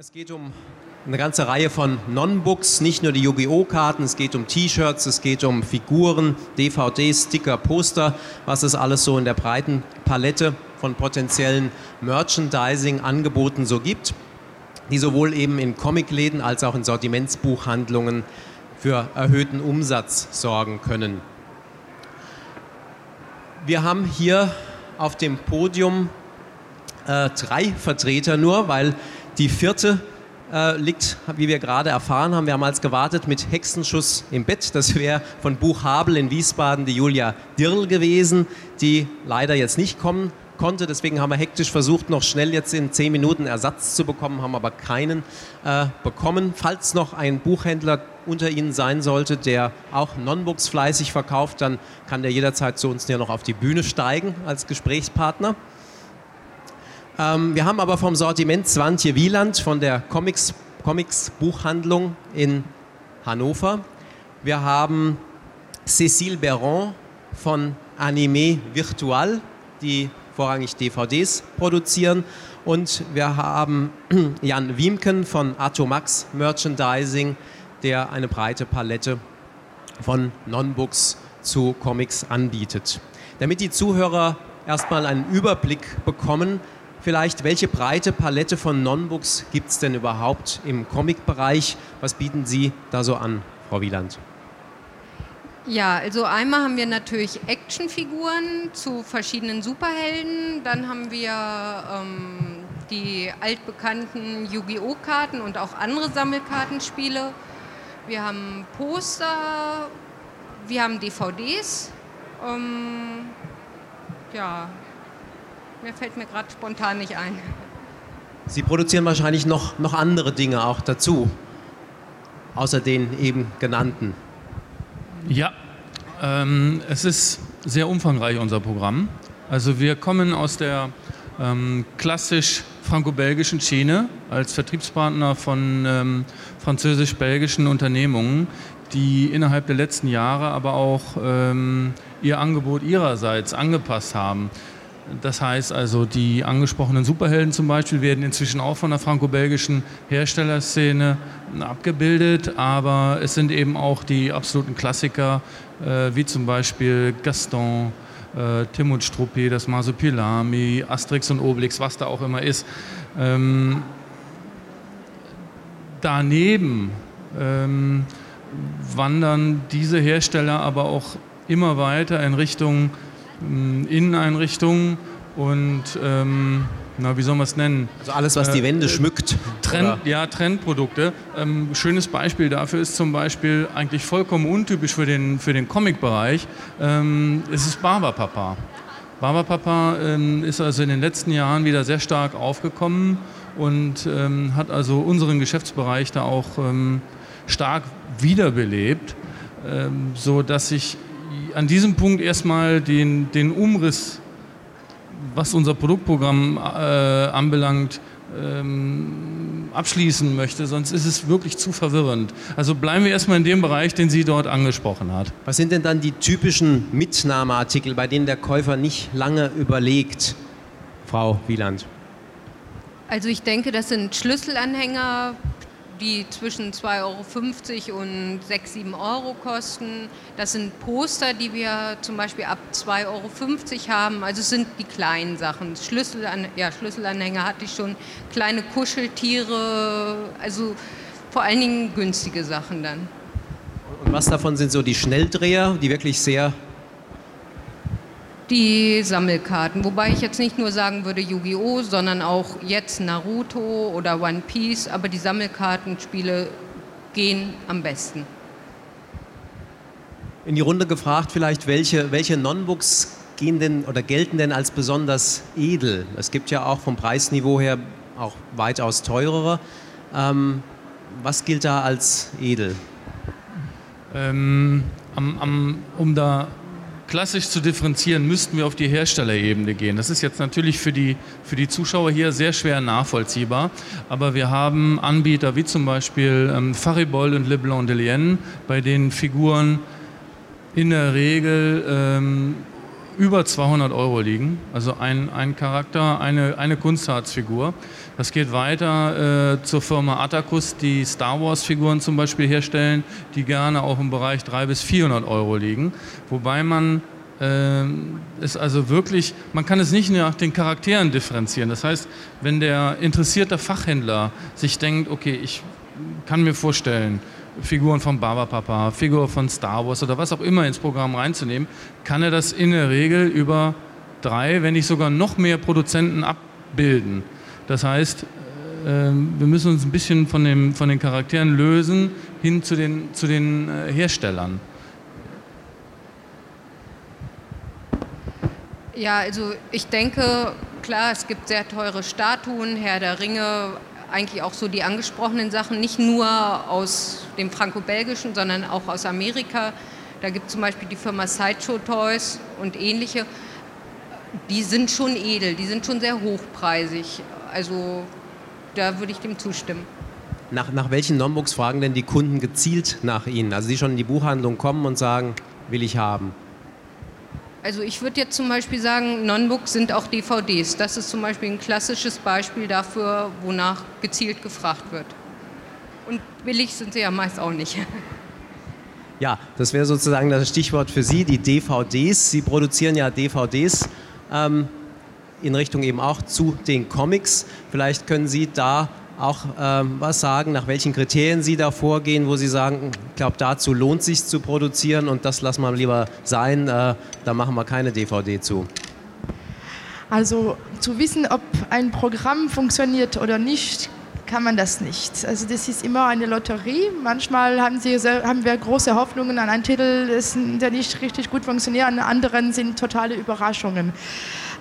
Es geht um eine ganze Reihe von Non-Books, nicht nur die Yu-Gi-Oh! Karten, es geht um T-Shirts, es geht um Figuren, DVDs, Sticker, Poster, was es alles so in der breiten Palette von potenziellen Merchandising-Angeboten so gibt, die sowohl eben in Comicläden als auch in Sortimentsbuchhandlungen für erhöhten Umsatz sorgen können. Wir haben hier auf dem Podium äh, drei Vertreter nur, weil die vierte äh, liegt, wie wir gerade erfahren haben, wir haben als gewartet mit Hexenschuss im Bett. Das wäre von Buch Habel in Wiesbaden die Julia Dirl gewesen, die leider jetzt nicht kommen konnte. Deswegen haben wir hektisch versucht, noch schnell jetzt in zehn Minuten Ersatz zu bekommen, haben aber keinen äh, bekommen. Falls noch ein Buchhändler unter Ihnen sein sollte, der auch Non-Books fleißig verkauft, dann kann der jederzeit zu uns ja noch auf die Bühne steigen als Gesprächspartner. Ähm, wir haben aber vom Sortiment Swantje Wieland von der Comics, Comics Buchhandlung in Hannover. Wir haben Cécile Berron von Anime Virtual, die vorrangig DVDs produzieren. Und wir haben Jan Wiemken von Atomax Merchandising, der eine breite Palette von Non-Books zu Comics anbietet. Damit die Zuhörer erstmal einen Überblick bekommen, vielleicht, welche breite Palette von Non-Books gibt es denn überhaupt im Comic-Bereich? Was bieten Sie da so an, Frau Wieland? Ja, also einmal haben wir natürlich Actionfiguren zu verschiedenen Superhelden. Dann haben wir ähm, die altbekannten Yu-Gi-Oh! Karten und auch andere Sammelkartenspiele. Wir haben Poster, wir haben DVDs. Ähm, ja, Mehr fällt mir gerade spontan nicht ein. Sie produzieren wahrscheinlich noch, noch andere Dinge auch dazu, außer den eben genannten. Ja, ähm, es ist sehr umfangreich, unser Programm. Also wir kommen aus der ähm, klassisch franco-belgischen Schiene als Vertriebspartner von ähm, französisch-belgischen Unternehmungen, die innerhalb der letzten Jahre aber auch ähm, ihr Angebot ihrerseits angepasst haben. Das heißt also, die angesprochenen Superhelden zum Beispiel werden inzwischen auch von der franco-belgischen Herstellerszene abgebildet, aber es sind eben auch die absoluten Klassiker, äh, wie zum Beispiel Gaston, äh, Tim und Struppi, das Masupilami, Asterix und Obelix, was da auch immer ist. Ähm, daneben ähm, wandern diese Hersteller aber auch immer weiter in Richtung Inneneinrichtungen und ähm, na, wie soll man es nennen? Also alles, was die äh, Wände äh, schmückt. Trend, ja, Trendprodukte. Ähm, schönes Beispiel dafür ist zum Beispiel eigentlich vollkommen untypisch für den, für den Comic-Bereich. Ähm, es ist Barberpapa. Barberpapa ähm, ist also in den letzten Jahren wieder sehr stark aufgekommen und ähm, hat also unseren Geschäftsbereich da auch ähm, stark wiederbelebt, ähm, so dass ich an diesem Punkt erstmal den, den Umriss, was unser Produktprogramm äh, anbelangt, ähm, abschließen möchte, sonst ist es wirklich zu verwirrend. Also bleiben wir erstmal in dem Bereich, den sie dort angesprochen hat. Was sind denn dann die typischen Mitnahmeartikel, bei denen der Käufer nicht lange überlegt, Frau Wieland? Also ich denke, das sind Schlüsselanhänger, die zwischen 2,50 Euro und 6, 7 Euro kosten. Das sind Poster, die wir zum Beispiel ab 2,50 Euro haben. Also es sind die kleinen Sachen. Schlüsselan ja, Schlüsselanhänger hatte ich schon, kleine Kuscheltiere, also vor allen Dingen günstige Sachen dann. Und was davon sind so die Schnelldreher, die wirklich sehr die Sammelkarten. Wobei ich jetzt nicht nur sagen würde Yu-Gi-Oh!, sondern auch jetzt Naruto oder One Piece, aber die Sammelkartenspiele gehen am besten. In die Runde gefragt vielleicht, welche, welche Non-Books gehen denn oder gelten denn als besonders edel? Es gibt ja auch vom Preisniveau her auch weitaus teurere. Ähm, was gilt da als edel? Ähm, am, am, um da klassisch zu differenzieren, müssten wir auf die Herstellerebene gehen. Das ist jetzt natürlich für die, für die Zuschauer hier sehr schwer nachvollziehbar, aber wir haben Anbieter wie zum Beispiel ähm, Faribol und Le Blanc de Lienne, bei denen Figuren in der Regel ähm, über 200 Euro liegen. Also ein, ein Charakter, eine, eine Kunstharzfigur. Das geht weiter äh, zur Firma Atacus, die Star Wars-Figuren zum Beispiel herstellen, die gerne auch im Bereich 300 bis 400 Euro liegen. Wobei man äh, ist also wirklich, man kann es nicht nach den Charakteren differenzieren. Das heißt, wenn der interessierte Fachhändler sich denkt, okay, ich kann mir vorstellen, Figuren von Barbapapa, Figur von Star Wars oder was auch immer ins Programm reinzunehmen, kann er das in der Regel über drei, wenn nicht sogar noch mehr Produzenten abbilden. Das heißt, äh, wir müssen uns ein bisschen von, dem, von den Charakteren lösen hin zu den, zu den äh, Herstellern. Ja, also ich denke, klar, es gibt sehr teure Statuen, Herr der Ringe, eigentlich auch so die angesprochenen Sachen, nicht nur aus dem franco-belgischen, sondern auch aus Amerika. Da gibt es zum Beispiel die Firma Sideshow Toys und ähnliche. Die sind schon edel, die sind schon sehr hochpreisig. Also da würde ich dem zustimmen. Nach, nach welchen Nonbooks fragen denn die Kunden gezielt nach Ihnen? Also die schon in die Buchhandlung kommen und sagen, will ich haben? Also ich würde jetzt zum Beispiel sagen, Nonbooks sind auch DVDs. Das ist zum Beispiel ein klassisches Beispiel dafür, wonach gezielt gefragt wird. Und billig sind sie ja meist auch nicht. Ja, das wäre sozusagen das Stichwort für Sie, die DVDs. Sie produzieren ja DVDs ähm, in Richtung eben auch zu den Comics. Vielleicht können Sie da auch ähm, was sagen, nach welchen Kriterien Sie da vorgehen, wo Sie sagen, ich glaube, dazu lohnt sich zu produzieren und das lassen wir lieber sein, äh, da machen wir keine DVD zu. Also zu wissen, ob ein Programm funktioniert oder nicht, kann man das nicht. Also das ist immer eine Lotterie. Manchmal haben, sie, haben wir große Hoffnungen an einen Titel, der nicht richtig gut funktioniert, an anderen sind totale Überraschungen.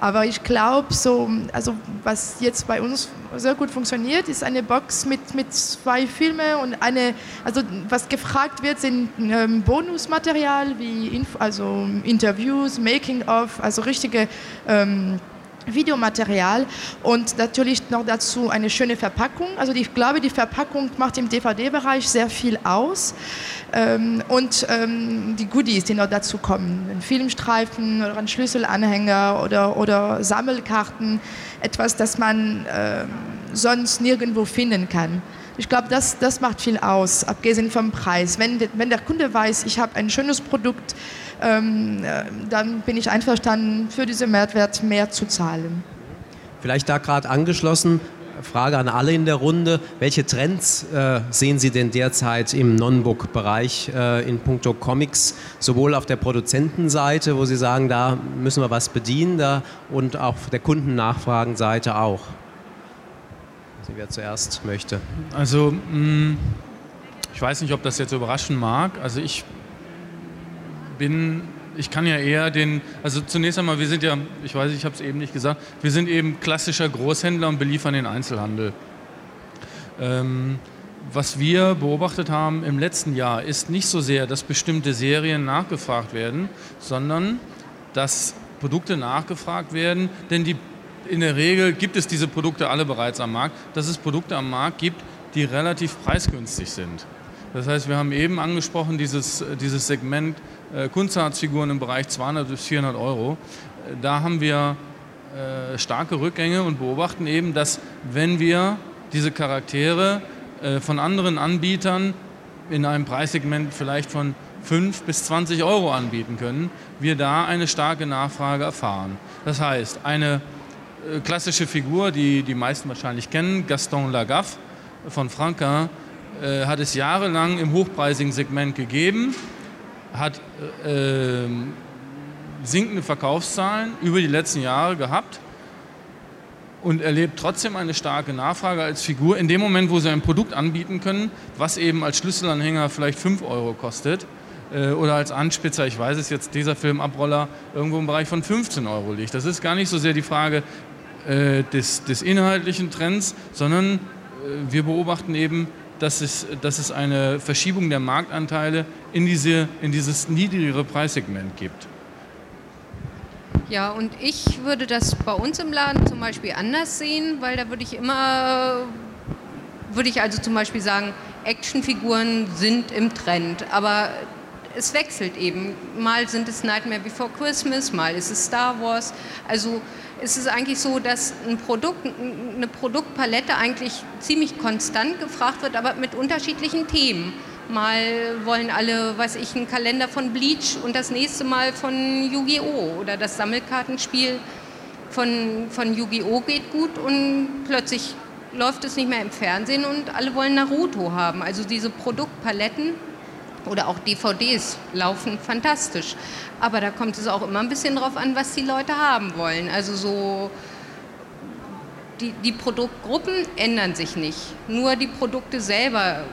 Aber ich glaube, so, also was jetzt bei uns sehr gut funktioniert, ist eine Box mit, mit zwei Filmen und eine, also was gefragt wird, sind ähm, Bonusmaterial wie Inf also Interviews, Making-of, also richtige ähm, Videomaterial und natürlich noch dazu eine schöne Verpackung. Also ich glaube, die Verpackung macht im DVD-Bereich sehr viel aus. Ähm, und ähm, die Goodies, die noch dazu kommen, ein Filmstreifen oder ein Schlüsselanhänger oder, oder Sammelkarten, etwas, das man äh, sonst nirgendwo finden kann. Ich glaube, das, das macht viel aus, abgesehen vom Preis. Wenn, wenn der Kunde weiß, ich habe ein schönes Produkt, ähm, äh, dann bin ich einverstanden, für diesen Mehrwert mehr zu zahlen. Vielleicht da gerade angeschlossen, Frage an alle in der Runde. Welche Trends äh, sehen Sie denn derzeit im Non-Book-Bereich äh, in puncto Comics, sowohl auf der Produzentenseite, wo Sie sagen, da müssen wir was bedienen, da, und auch auf der Kundennachfragenseite auch? Also, wer zuerst möchte. Also, mh, mm, ich weiß nicht, ob das jetzt überraschen mag. Also, ich bin, ich kann ja eher den, also zunächst einmal, wir sind ja, ich weiß, ich habe es eben nicht gesagt, wir sind eben klassischer Großhändler und beliefern den Einzelhandel. Ähm, was wir beobachtet haben im letzten Jahr ist nicht so sehr, dass bestimmte Serien nachgefragt werden, sondern dass Produkte nachgefragt werden, denn die, in der Regel gibt es diese Produkte alle bereits am Markt, dass es Produkte am Markt gibt, die relativ preisgünstig sind. Das heißt, wir haben eben angesprochen, dieses, dieses Segment äh, Kunstharzfiguren im Bereich 200 bis 400 Euro. Äh, da haben wir äh, starke Rückgänge und beobachten eben, dass wenn wir diese Charaktere äh, von anderen Anbietern in einem Preissegment vielleicht von 5 bis 20 Euro anbieten können, wir da eine starke Nachfrage erfahren. Das heißt, eine äh, klassische Figur, die die meisten wahrscheinlich kennen, Gaston Lagaffe von Franquin, äh, hat es jahrelang im hochpreisigen Segment gegeben hat äh, sinkende Verkaufszahlen über die letzten Jahre gehabt und erlebt trotzdem eine starke Nachfrage als Figur. In dem Moment, wo sie ein Produkt anbieten können, was eben als Schlüsselanhänger vielleicht 5 Euro kostet äh, oder als Anspitzer, ich weiß es jetzt, dieser Filmabroller irgendwo im Bereich von 15 Euro liegt. Das ist gar nicht so sehr die Frage äh, des, des inhaltlichen Trends, sondern äh, wir beobachten eben, dass es, dass es eine Verschiebung der Marktanteile in, diese, in dieses niedrigere Preissegment gibt. Ja, und ich würde das bei uns im Laden zum Beispiel anders sehen, weil da würde ich immer, würde ich also zum Beispiel sagen, Actionfiguren sind im Trend, aber es wechselt eben. Mal sind es Nightmare Before Christmas, mal ist es Star Wars. Also es ist eigentlich so, dass ein Produkt, eine Produktpalette eigentlich ziemlich konstant gefragt wird, aber mit unterschiedlichen Themen. Mal wollen alle, weiß ich, einen Kalender von Bleach und das nächste Mal von Yu-Gi-Oh! oder das Sammelkartenspiel von, von Yu-Gi-Oh! geht gut und plötzlich läuft es nicht mehr im Fernsehen und alle wollen Naruto haben. Also diese Produktpaletten oder auch DVDs laufen fantastisch. Aber da kommt es auch immer ein bisschen drauf an, was die Leute haben wollen. Also so die, die Produktgruppen ändern sich nicht. Nur die Produkte selber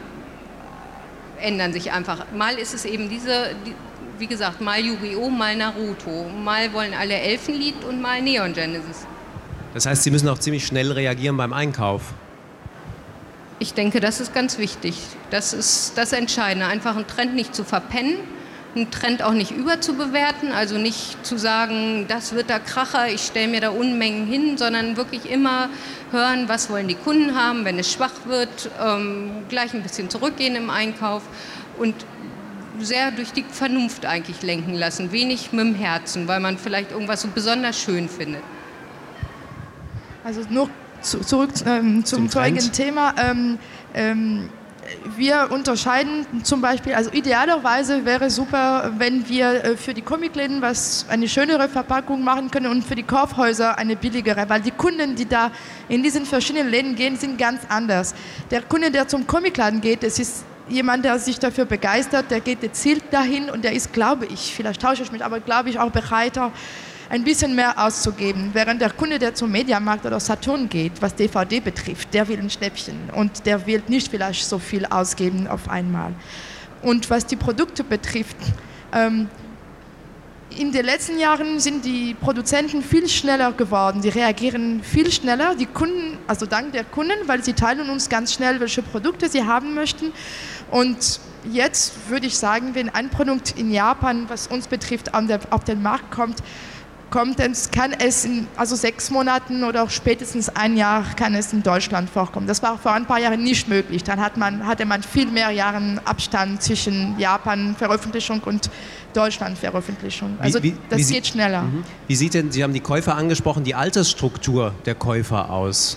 ändern sich einfach. Mal ist es eben diese, die, wie gesagt, mal Yu-Gi-Oh!, mal Naruto. Mal wollen alle Elfenlied und mal Neon Genesis. Das heißt, Sie müssen auch ziemlich schnell reagieren beim Einkauf. Ich denke, das ist ganz wichtig. Das ist das Entscheidende. Einfach einen Trend nicht zu verpennen, einen Trend auch nicht überzubewerten, also nicht zu sagen, das wird der Kracher, ich stelle mir da Unmengen hin, sondern wirklich immer hören, was wollen die Kunden haben, wenn es schwach wird, ähm, gleich ein bisschen zurückgehen im Einkauf und sehr durch die Vernunft eigentlich lenken lassen, wenig mit dem Herzen, weil man vielleicht irgendwas so besonders schön findet. Also nur zu, zurück ähm, zum, zum vorigen Thema. Ähm, ähm, wir unterscheiden zum Beispiel, also idealerweise wäre super, wenn wir äh, für die Comicläden was eine schönere Verpackung machen können und für die Kaufhäuser eine billigere, weil die Kunden, die da in diesen verschiedenen Läden gehen, sind ganz anders. Der Kunde, der zum Comicladen geht, das ist jemand, der sich dafür begeistert, der geht gezielt dahin und der ist, glaube ich, vielleicht tausche ich mich, aber glaube ich auch bereiter, ein bisschen mehr auszugeben. Während der Kunde, der zum Mediamarkt oder Saturn geht, was DVD betrifft, der will ein Schnäppchen und der will nicht vielleicht so viel ausgeben auf einmal. Und was die Produkte betrifft, ähm, in den letzten Jahren sind die Produzenten viel schneller geworden. Die reagieren viel schneller. Die Kunden, also dank der Kunden, weil sie teilen uns ganz schnell, welche Produkte sie haben möchten. Und jetzt würde ich sagen, wenn ein Produkt in Japan, was uns betrifft, auf den Markt kommt, kommt, dann kann es in also sechs Monaten oder auch spätestens ein Jahr kann es in Deutschland vorkommen. Das war vor ein paar Jahren nicht möglich. Dann hat man, hatte man viel mehr Jahren Abstand zwischen Japan-Veröffentlichung und Deutschland-Veröffentlichung. Also wie, wie, das wie geht schneller. Mhm. Wie sieht denn, Sie haben die Käufer angesprochen, die Altersstruktur der Käufer aus?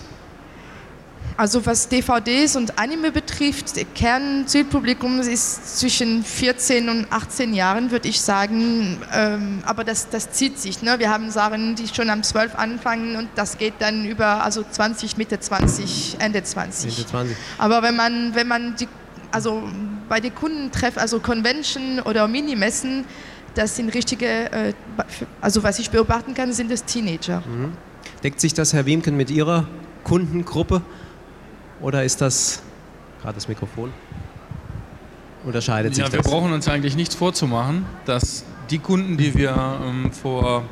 Also was DVDs und Anime betrifft, Kernzielpublikum ist zwischen 14 und 18 Jahren, würde ich sagen. Ähm, aber das, das zieht sich. Ne? Wir haben Sachen, die schon am 12 anfangen und das geht dann über also 20, Mitte 20, Ende 20. Mitte 20. Aber wenn man, wenn man die, also bei den Kunden trefft, also Convention oder Minimessen, das sind richtige, äh, also was ich beobachten kann, sind das Teenager. Mhm. Deckt sich das, Herr Wiemken, mit Ihrer Kundengruppe? Oder ist das gerade das Mikrofon? Unterscheidet sich ja, das? Ja, wir brauchen uns eigentlich nichts vorzumachen, dass die Kunden, die wir ähm, vor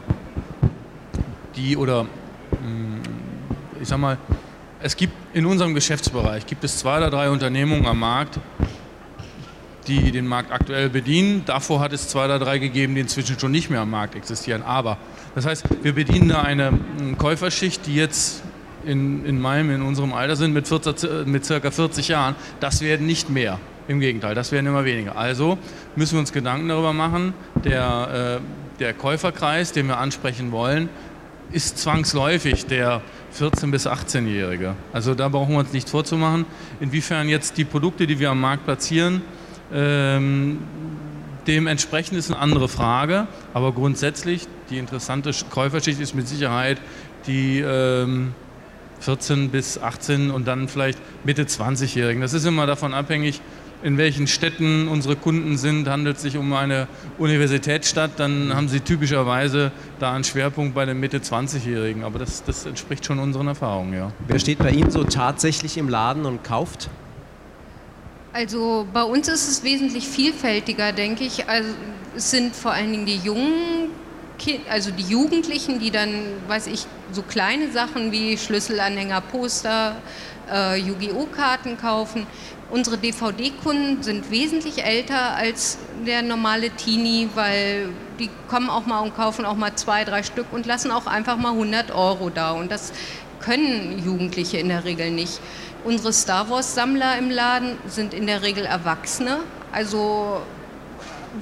die oder ähm, ich sag mal, es gibt in unserem Geschäftsbereich gibt es zwei oder drei Unternehmungen am Markt, die den Markt aktuell bedienen. Davor hat es zwei oder drei gegeben, die inzwischen schon nicht mehr am Markt existieren. Aber das heißt, wir bedienen da eine ähm, Käuferschicht, die jetzt in, in meinem, in unserem Alter sind mit, 40, mit circa 40 Jahren, das werden nicht mehr. Im Gegenteil, das werden immer weniger. Also müssen wir uns Gedanken darüber machen, der, äh, der Käuferkreis, den wir ansprechen wollen, ist zwangsläufig der 14- bis 18-Jährige. Also da brauchen wir uns nichts vorzumachen. Inwiefern jetzt die Produkte, die wir am Markt platzieren, ähm, dementsprechend ist eine andere Frage. Aber grundsätzlich, die interessante Käuferschicht ist mit Sicherheit die ähm, 14 bis 18 und dann vielleicht Mitte 20-Jährigen. Das ist immer davon abhängig, in welchen Städten unsere Kunden sind. Handelt es sich um eine Universitätsstadt, dann haben sie typischerweise da einen Schwerpunkt bei den Mitte 20-Jährigen. Aber das, das entspricht schon unseren Erfahrungen, ja. Wer steht bei Ihnen so tatsächlich im Laden und kauft? Also bei uns ist es wesentlich vielfältiger, denke ich. Also es sind vor allen Dingen die jungen also die Jugendlichen, die dann, weiß ich, so kleine Sachen wie Schlüsselanhänger, Poster, äh, Yu-Gi-Oh! Karten kaufen. Unsere DVD-Kunden sind wesentlich älter als der normale Teenie, weil die kommen auch mal und kaufen auch mal zwei, drei Stück und lassen auch einfach mal 100 Euro da. Und das können Jugendliche in der Regel nicht. Unsere Star Wars-Sammler im Laden sind in der Regel Erwachsene, also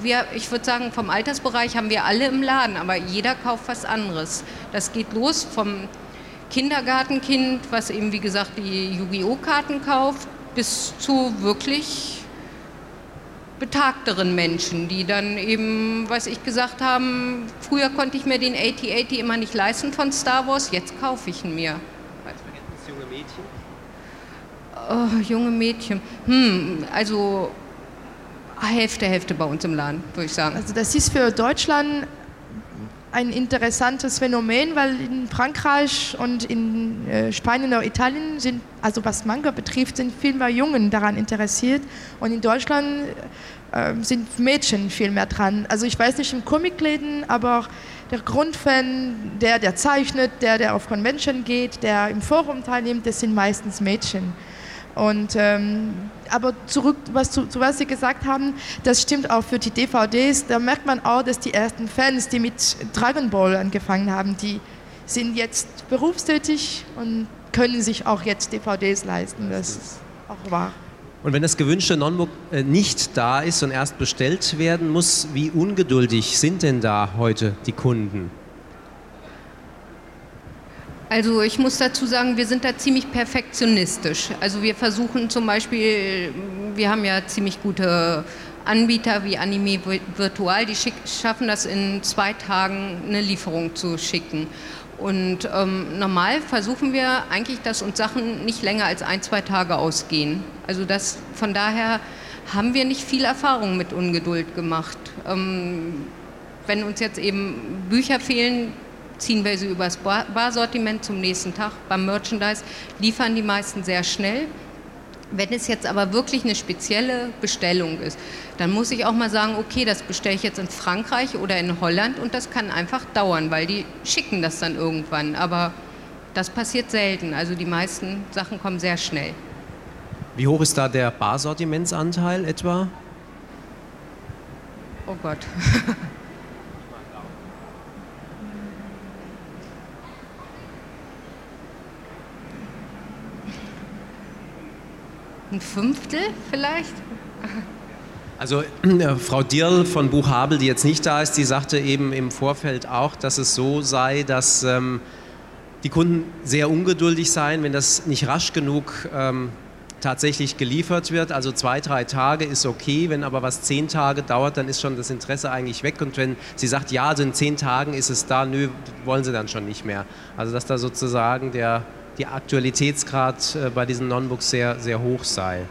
wir, ich würde sagen, vom Altersbereich haben wir alle im Laden, aber jeder kauft was anderes. Das geht los vom Kindergartenkind, was eben wie gesagt die Yu-Gi-Oh! Karten kauft, bis zu wirklich betagteren Menschen, die dann eben, was ich gesagt haben, früher konnte ich mir den 8080 immer nicht leisten von Star Wars, jetzt kaufe ich ihn mir. junge Mädchen? Oh, junge Mädchen. Hm, also Hälfte, Hälfte bei uns im Laden, würde ich sagen. Also das ist für Deutschland ein interessantes Phänomen, weil in Frankreich und in äh, Spanien oder Italien sind, also was Manga betrifft, sind viel mehr Jungen daran interessiert und in Deutschland äh, sind Mädchen viel mehr dran. Also ich weiß nicht in Comicläden, aber der Grundfan, der, der zeichnet, der, der auf Convention geht, der im Forum teilnimmt, das sind meistens Mädchen. Und, ähm, aber zurück, was, zu, zu, was Sie gesagt haben, das stimmt auch für die DVDs. Da merkt man auch, dass die ersten Fans, die mit Dragon Ball angefangen haben, die sind jetzt berufstätig und können sich auch jetzt DVDs leisten. Das ist auch wahr. Und wenn das gewünschte Nonbook äh, nicht da ist und erst bestellt werden muss, wie ungeduldig sind denn da heute die Kunden? Also ich muss dazu sagen, wir sind da ziemlich perfektionistisch. Also wir versuchen zum Beispiel, wir haben ja ziemlich gute Anbieter wie Anime Virtual, die schaffen das in zwei Tagen eine Lieferung zu schicken. Und ähm, normal versuchen wir eigentlich, dass uns Sachen nicht länger als ein, zwei Tage ausgehen. Also das, von daher haben wir nicht viel Erfahrung mit Ungeduld gemacht. Ähm, wenn uns jetzt eben Bücher fehlen, ziehen wir sie übers Barsortiment zum nächsten Tag. Beim Merchandise liefern die meisten sehr schnell. Wenn es jetzt aber wirklich eine spezielle Bestellung ist, dann muss ich auch mal sagen, okay, das bestelle ich jetzt in Frankreich oder in Holland und das kann einfach dauern, weil die schicken das dann irgendwann. Aber das passiert selten. Also die meisten Sachen kommen sehr schnell. Wie hoch ist da der Barsortimentsanteil etwa? Oh Gott. Ein Fünftel vielleicht? Also äh, Frau Dirl von Buchhabel, die jetzt nicht da ist, die sagte eben im Vorfeld auch, dass es so sei, dass ähm, die Kunden sehr ungeduldig seien, wenn das nicht rasch genug ähm, tatsächlich geliefert wird. Also zwei, drei Tage ist okay, wenn aber was zehn Tage dauert, dann ist schon das Interesse eigentlich weg. Und wenn sie sagt, ja, also in zehn Tagen ist es da, nö, wollen sie dann schon nicht mehr. Also dass da sozusagen der der Aktualitätsgrad äh, bei diesen Non-Books sehr, sehr hoch sei.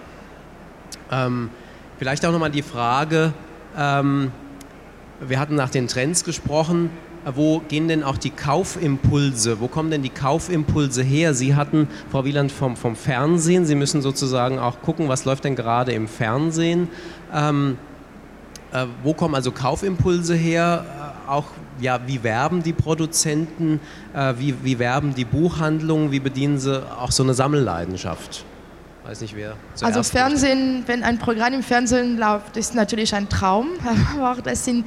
Ähm, vielleicht auch nochmal die Frage, ähm, wir hatten nach den Trends gesprochen, wo gehen denn auch die Kaufimpulse, wo kommen denn die Kaufimpulse her? Sie hatten, Frau Wieland, vom, vom Fernsehen, Sie müssen sozusagen auch gucken, was läuft denn gerade im Fernsehen. Ähm, äh, wo kommen also Kaufimpulse her? Auch ja, wie werben die Produzenten, äh, wie, wie werben die Buchhandlungen, wie bedienen sie auch so eine Sammelleidenschaft? Weiß nicht, wer Also Fernsehen, wenn ein Programm im Fernsehen läuft, ist natürlich ein Traum, aber das sind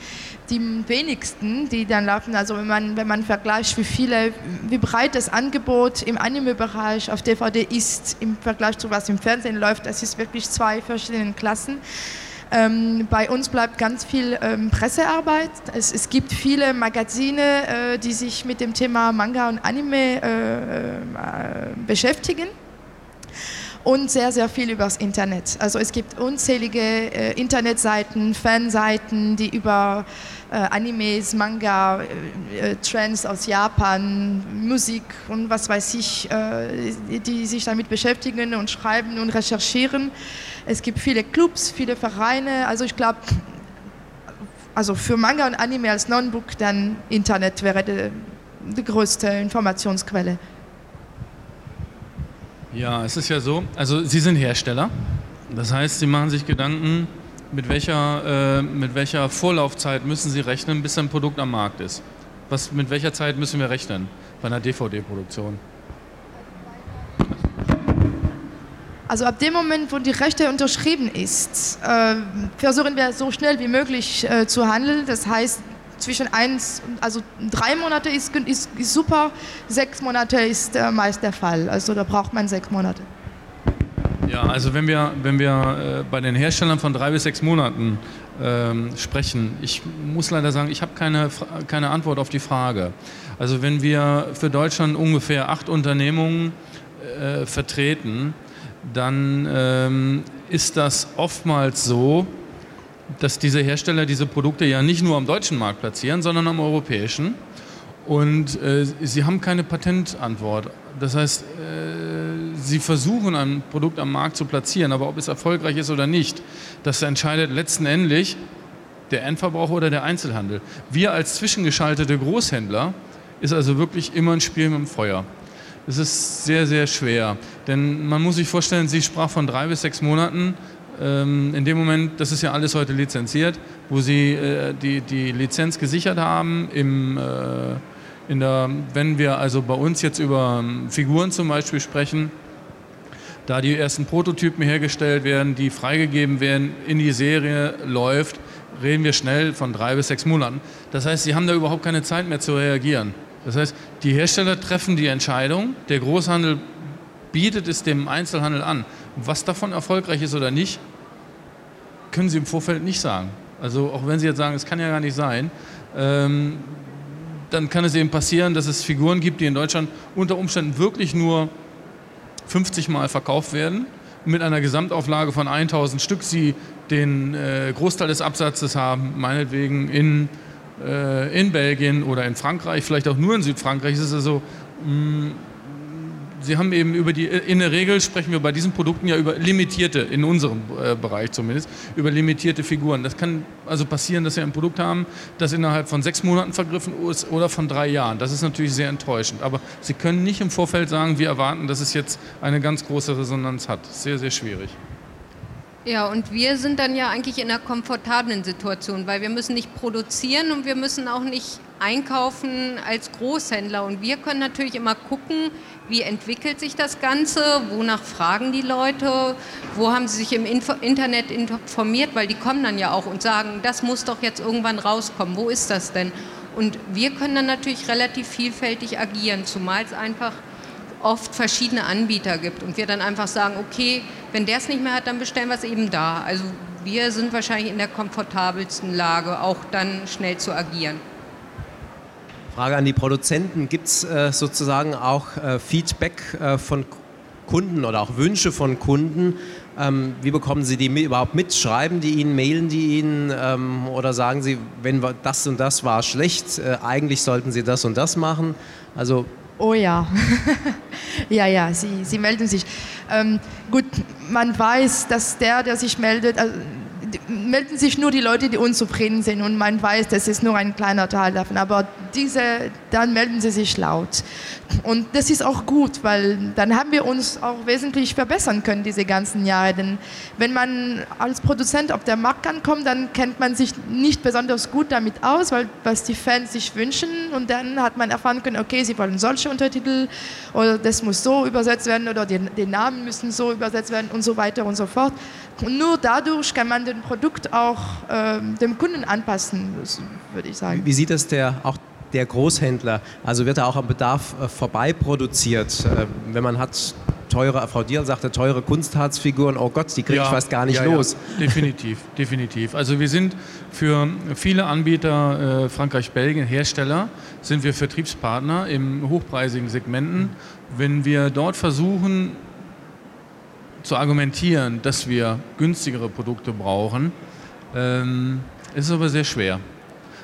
die wenigsten, die dann laufen. Also wenn man, wenn man vergleicht, wie viele, wie breit das Angebot im Anime-Bereich auf DVD ist im Vergleich zu was im Fernsehen läuft, das ist wirklich zwei verschiedene Klassen. Ähm, bei uns bleibt ganz viel ähm, Pressearbeit. Es, es, gibt viele Magazine, äh, die sich mit dem Thema Manga und Anime äh, äh, beschäftigen und sehr, sehr viel übers Internet. Also es gibt unzählige äh, Internetseiten, Fanseiten, die über äh, Animes, Manga, äh, Trends aus Japan, Musik und was weiß ich, die sich damit beschäftigen und schreiben und recherchieren. Es gibt viele Clubs, viele Vereine. Also ich glaube, also für Manga und Anime als Non-Book dann Internet wäre die, die größte Informationsquelle. Ja, es ist ja so, also Sie sind Hersteller. Das heißt, Sie machen sich Gedanken, mit welcher, äh, mit welcher Vorlaufzeit müssen Sie rechnen, bis ein Produkt am Markt ist. Was, mit welcher Zeit müssen wir rechnen bei einer DVD-Produktion? Also ab dem Moment, wo die Rechte unterschrieben ist, äh, versuchen wir so schnell wie möglich äh, zu handeln. Das heißt, zwischen eins, also drei Monate ist, ist, ist super, sechs Monate ist äh, meist der Fall. Also da braucht man sechs Monate. Ja, also wenn wir, wenn wir bei den Herstellern von drei bis sechs Monaten ähm, sprechen, ich muss leider sagen, ich habe keine, keine Antwort auf die Frage. Also wenn wir für Deutschland ungefähr acht Unternehmungen äh, vertreten, dann ähm, ist das oftmals so, dass diese Hersteller diese Produkte ja nicht nur am deutschen Markt platzieren, sondern am europäischen. Und äh, sie haben keine Patentantwort. Das heißt, äh, sie versuchen ein Produkt am Markt zu platzieren, aber ob es erfolgreich ist oder nicht, das entscheidet letztendlich der Endverbraucher oder der Einzelhandel. Wir als zwischengeschaltete Großhändler ist also wirklich immer ein Spiel mit dem Feuer. Es ist sehr, sehr schwer. Denn man muss sich vorstellen, sie sprach von drei bis sechs Monaten. Ähm, in dem Moment, das ist ja alles heute lizenziert, wo sie äh, die, die Lizenz gesichert haben im äh, der, wenn wir also bei uns jetzt über ähm, Figuren zum Beispiel sprechen, da die ersten Prototypen hergestellt werden, die freigegeben werden, in die Serie läuft, reden wir schnell von drei bis sechs Monaten. Das heißt, sie haben da überhaupt keine Zeit mehr zu reagieren. Das heißt, die Hersteller treffen die Entscheidung, der Großhandel bietet es dem Einzelhandel an. Was davon erfolgreich ist oder nicht, können sie im Vorfeld nicht sagen. Also auch wenn sie jetzt sagen, es kann ja gar nicht sein, ähm, dann kann es eben passieren, dass es Figuren gibt, die in Deutschland unter Umständen wirklich nur 50 Mal verkauft werden. Mit einer Gesamtauflage von 1000 Stück sie den äh, Großteil des Absatzes haben, meinetwegen in, äh, in Belgien oder in Frankreich, vielleicht auch nur in Südfrankreich. Es ist also mh, mm, Sie haben eben über die, in der Regel sprechen wir bei diesen Produkten ja über limitierte, in unserem äh, Bereich zumindest, über limitierte Figuren. Das kann also passieren, dass Sie ein Produkt haben, das innerhalb von sechs Monaten vergriffen ist oder von drei Jahren. Das ist natürlich sehr enttäuschend. Aber Sie können nicht im Vorfeld sagen, wir erwarten, dass es jetzt eine ganz große Resonanz hat. Sehr, sehr schwierig. Ja, und wir sind dann ja eigentlich in einer komfortablen Situation, weil wir müssen nicht produzieren und wir müssen auch nicht einkaufen als Großhändler. Und wir können natürlich immer gucken, wie entwickelt sich das Ganze, wonach fragen die Leute, wo haben sie sich im Info Internet informiert, weil die kommen dann ja auch und sagen, das muss doch jetzt irgendwann rauskommen, wo ist das denn? Und wir können dann natürlich relativ vielfältig agieren, zumal es einfach oft verschiedene Anbieter gibt und wir dann einfach sagen, okay, wenn der es nicht mehr hat, dann bestellen wir es eben da. Also wir sind wahrscheinlich in der komfortabelsten Lage, auch dann schnell zu agieren. Frage an die Produzenten. Gibt es äh, sozusagen auch äh, Feedback äh, von Kunden oder auch Wünsche von Kunden? Ähm, wie bekommen Sie die überhaupt mit? Schreiben die Ihnen, mailen die Ihnen ähm, oder sagen Sie, wenn das und das war schlecht, äh, eigentlich sollten Sie das und das machen? Also Oh ja, ja, ja, sie, sie melden sich. Ähm, gut, man weiß, dass der, der sich meldet, also melden sich nur die Leute, die unzufrieden sind und man weiß, das ist nur ein kleiner Teil davon. Aber diese, dann melden sie sich laut. Und das ist auch gut, weil dann haben wir uns auch wesentlich verbessern können diese ganzen Jahre. Denn wenn man als Produzent auf der Markt ankommt, dann kennt man sich nicht besonders gut damit aus, weil was die Fans sich wünschen. Und dann hat man erfahren können, okay, sie wollen solche Untertitel oder das muss so übersetzt werden oder die, die Namen müssen so übersetzt werden und so weiter und so fort. Und nur dadurch kann man den Produkt auch äh, dem Kunden anpassen, würde ich sagen. Wie sieht das der, auch der Großhändler? Also wird da auch am Bedarf äh, vorbei produziert? Äh, wenn man hat teure, Frau Diel sagte, teure Kunstharzfiguren, oh Gott, die kriege ja, ich fast gar nicht ja, los. Ja, definitiv, definitiv. Also wir sind für viele Anbieter, äh, Frankreich, Belgien, Hersteller, sind wir Vertriebspartner im hochpreisigen Segmenten. Wenn wir dort versuchen, zu argumentieren, dass wir günstigere Produkte brauchen, ähm, ist aber sehr schwer.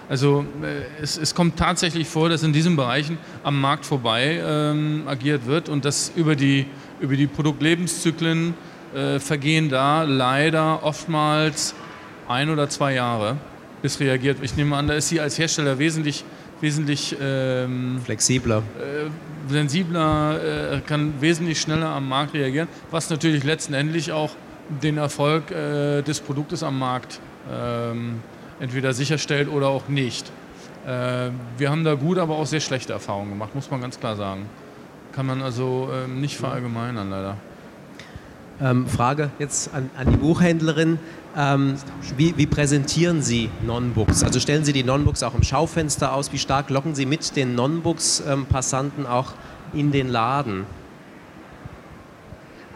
Also äh, es, es, kommt tatsächlich vor, dass in diesen Bereichen am Markt vorbei ähm, agiert wird und dass über die, über die Produktlebenszyklen äh, vergehen da leider oftmals ein oder zwei Jahre, bis reagiert. Ich nehme an, da ist sie als Hersteller wesentlich wesentlich ähm, flexibler, äh, sensibler, äh, kann wesentlich schneller am Markt reagieren, was natürlich letztendlich auch den Erfolg äh, des Produktes am Markt ähm, entweder sicherstellt oder auch nicht. Äh, wir haben da gut, aber auch sehr schlechte Erfahrungen gemacht, muss man ganz klar sagen. Kann man also ähm, nicht verallgemeinern, leider. Ähm, Frage jetzt an, an die Buchhändlerin. Ähm, wie, wie, präsentieren Sie Non-Books? Also stellen Sie die Non-Books auch im Schaufenster aus? Wie stark locken Sie mit den Non-Books-Passanten ähm, auch in den Laden?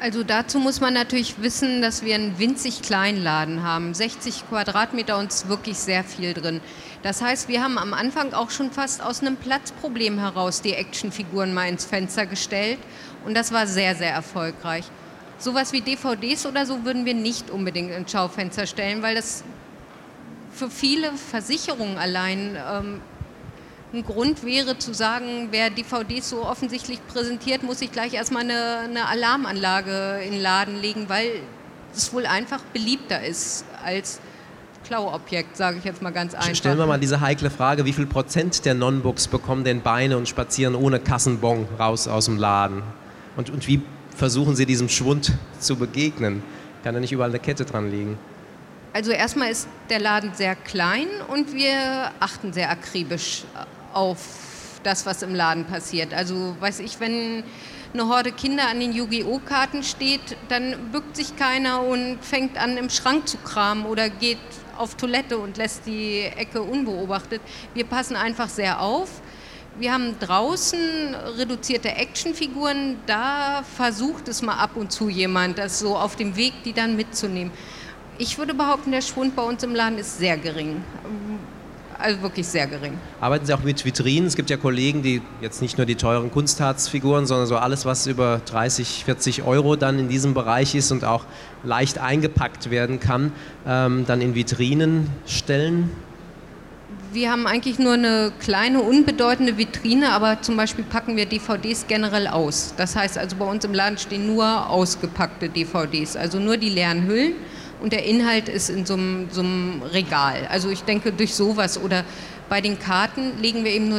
Also dazu muss man natürlich wissen, dass wir einen winzig kleinen Laden haben. 60 Quadratmeter und wirklich sehr viel drin. Das heißt, wir haben am Anfang auch schon fast aus einem Platzproblem heraus die Actionfiguren mal ins Fenster gestellt. Und das war sehr, sehr erfolgreich. Sowas wie DVDs oder so würden wir nicht unbedingt ins Schaufenster stellen, weil das für viele Versicherungen allein ähm, ein Grund wäre zu sagen, wer DVDs so offensichtlich präsentiert, muss sich gleich erstmal eine, eine Alarmanlage in den Laden legen, weil es wohl einfach beliebter ist als Klauobjekt, sage ich jetzt mal ganz einfach. Stellen wir mal diese heikle Frage, wie viel Prozent der Non-Books bekommen denn Beine und spazieren ohne Kassenbon raus aus dem Laden? Und, und wie versuchen Sie diesem Schwund zu begegnen? Kann da nicht überall eine Kette dran liegen? Also erstmal ist der Laden sehr klein und wir achten sehr akribisch auf das, was im Laden passiert. Also weiß ich, wenn eine Horde Kinder an den Yu-Gi-Oh! Karten steht, dann bückt sich keiner und fängt an im Schrank zu kramen oder geht auf Toilette und lässt die Ecke unbeobachtet. Wir passen einfach sehr auf. Wir haben draußen reduzierte Actionfiguren, da versucht es mal ab und zu jemand, das so auf dem Weg, die dann mitzunehmen. Ich würde behaupten, der Schwund bei uns im Laden ist sehr gering. Also wirklich sehr gering. Arbeiten Sie auch mit Vitrinen? Es gibt ja Kollegen, die jetzt nicht nur die teuren Kunstharzfiguren, sondern so alles, was über 30, 40 Euro dann in diesem Bereich ist und auch leicht eingepackt werden kann, ähm, dann in Vitrinen stellen? Wir haben eigentlich nur eine kleine, unbedeutende Vitrine, aber zum Beispiel packen wir DVDs generell aus. Das heißt also, bei uns im Laden stehen nur ausgepackte DVDs, also nur die leeren Hüllen und der Inhalt ist in so einem, so einem Regal. Also ich denke, durch sowas oder bei den Karten legen wir eben nur